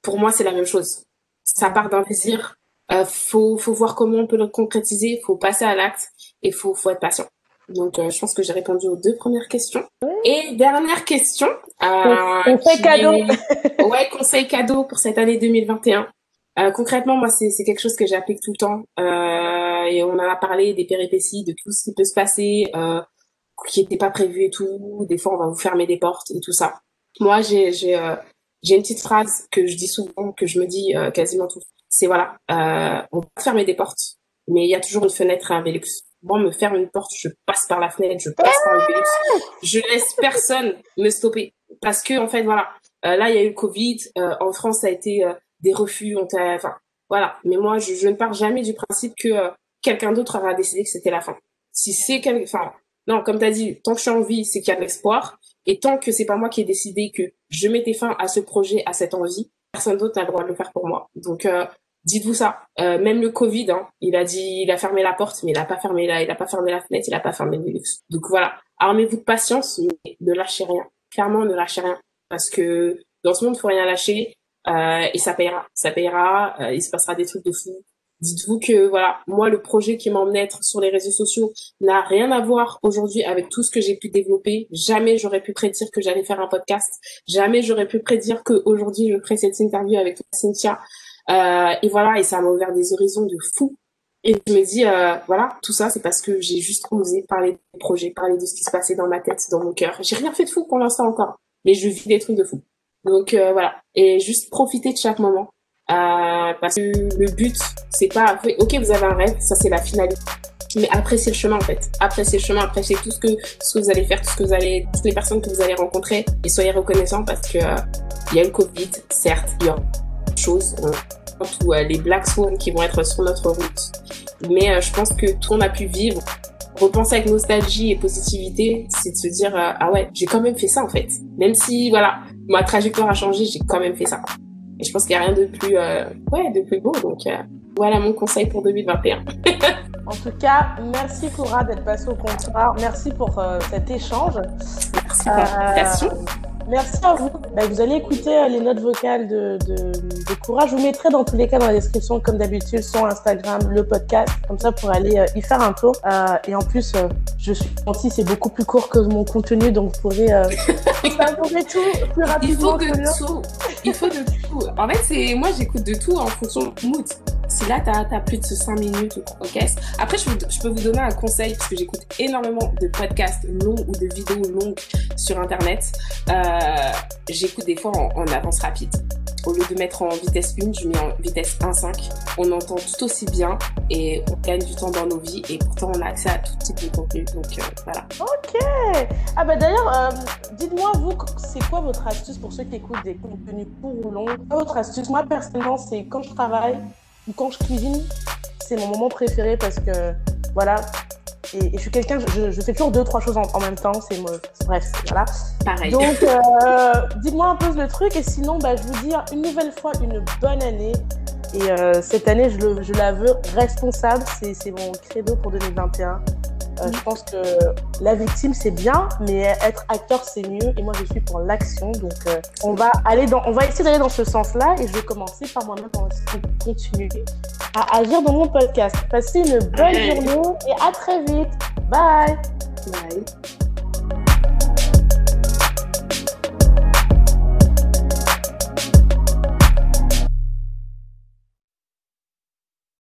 pour moi, c'est la même chose. Ça part d'un désir. Euh, faut, faut voir comment on peut le concrétiser. Faut passer à l'acte et faut, faut être patient. Donc, euh, je pense que j'ai répondu aux deux premières questions. Et dernière question. Euh, conseil cadeau. ouais, conseil cadeau pour cette année 2021. Euh, concrètement, moi, c'est quelque chose que j'applique tout le temps. Euh, et on en a parlé des péripéties, de tout ce qui peut se passer. Qui n'était pas prévu et tout. Des fois, on va vous fermer des portes et tout ça. Moi, j'ai j'ai euh, une petite phrase que je dis souvent, que je me dis euh, quasiment tout. c'est voilà, euh, on peut fermer des portes, mais il y a toujours une fenêtre à un Velux. Moi, me faire une porte, je passe par la fenêtre, je passe par le Velux. Je laisse personne me stopper. Parce que, en fait, voilà, euh, là, il y a eu le Covid. Euh, en France, ça a été euh, des refus. On enfin, voilà. Mais moi, je, je, ne pars jamais du principe que quelqu'un d'autre aura décidé que c'était la fin. Si c'est quelqu'un, enfin, non, comme tu as dit, tant que je suis en vie, c'est qu'il y a de l'espoir. Et tant que c'est pas moi qui ai décidé que je mettais fin à ce projet, à cette envie, personne d'autre n'a le droit de le faire pour moi. Donc, euh, dites-vous ça. Euh, même le Covid, hein, il a dit, il a fermé la porte, mais il a pas fermé la, il a pas fermé la fenêtre, il a pas fermé le luxe. Donc voilà. Armez-vous de patience, mais ne lâchez rien. Clairement, ne lâchez rien. Parce que dans ce monde, il faut rien lâcher. Euh, et ça payera. Ça payera. Il se passera des trucs de fou. Dites-vous que voilà, moi le projet qui m'emmène être sur les réseaux sociaux n'a rien à voir aujourd'hui avec tout ce que j'ai pu développer. Jamais j'aurais pu prédire que j'allais faire un podcast. Jamais j'aurais pu prédire que aujourd'hui je ferais cette interview avec Cynthia. Euh, et voilà, et ça m'a ouvert des horizons de fou. Et je me dis, euh, voilà, tout ça, c'est parce que j'ai juste osé parler des projets, parler de ce qui se passait dans ma tête, dans mon cœur. J'ai rien fait de fou pour l'instant encore, mais je vis des trucs de fou. Donc euh, voilà, et juste profiter de chaque moment. Euh, parce que le but, c'est pas, ok, vous avez un rêve, ça c'est la finalité. Mais appréciez le chemin en fait. Appréciez le chemin, appréciez tout ce que, ce que vous allez faire, tout ce que vous allez, toutes les personnes que vous allez rencontrer et soyez reconnaissants parce que euh, il y a le Covid, certes, il y a des choses, euh, les Black Swans qui vont être sur notre route. Mais euh, je pense que tout on a pu vivre, repenser avec nostalgie et positivité, c'est de se dire ah ouais, j'ai quand même fait ça en fait. Même si voilà, ma trajectoire a changé, j'ai quand même fait ça. Et je pense qu'il n'y a rien de plus, euh, ouais, de plus beau. Donc euh, voilà mon conseil pour 2021. en tout cas, merci Cora d'être passée au comptoir. Merci pour euh, cet échange. Merci pour l'invitation. Merci à vous. Bah, vous allez écouter les notes vocales de, de, de Cora. Je vous mettrai dans tous les cas dans la description, comme d'habitude, son Instagram, le podcast, comme ça pour aller y faire un tour. et en plus, je suis sentie, c'est beaucoup plus court que mon contenu, donc vous pourrez savourer tout plus rapidement. Il faut de tout. Il faut de tout. En fait, c'est moi, j'écoute de tout en fonction de mood. Si là, tu as, plus de 5 minutes ou. Après, je, je, peux vous donner un conseil parce que j'écoute énormément de podcasts longs ou de vidéos longues sur Internet. Euh, j'écoute des fois en, avance rapide. Au lieu de mettre en vitesse 1, je mets en vitesse 1.5. On entend tout aussi bien et on gagne du temps dans nos vies et pourtant on a accès à tout type de contenu. Donc euh, voilà. Ok. Ah bah d'ailleurs, euh, dites-moi vous, c'est quoi votre astuce pour ceux qui écoutent des contenus courts ou longs? Votre astuce, moi personnellement, c'est quand je travaille ou quand je cuisine, c'est mon moment préféré parce que voilà. Et, je suis quelqu'un, je, je, fais toujours deux, trois choses en, même temps. C'est bref, voilà. Pareil. Donc, euh, dites-moi un peu le truc. Et sinon, bah, je vous dis une nouvelle fois une bonne année. Et euh, cette année, je, le, je la veux responsable. C'est mon credo pour 2021. Euh, je pense que la victime c'est bien, mais être acteur c'est mieux. Et moi je suis pour l'action, donc euh, on va aller dans, on va essayer d'aller dans ce sens-là. Et je vais commencer par moi-même pour continuer à agir dans mon podcast. Passez une bonne journée et à très vite. Bye. Bye.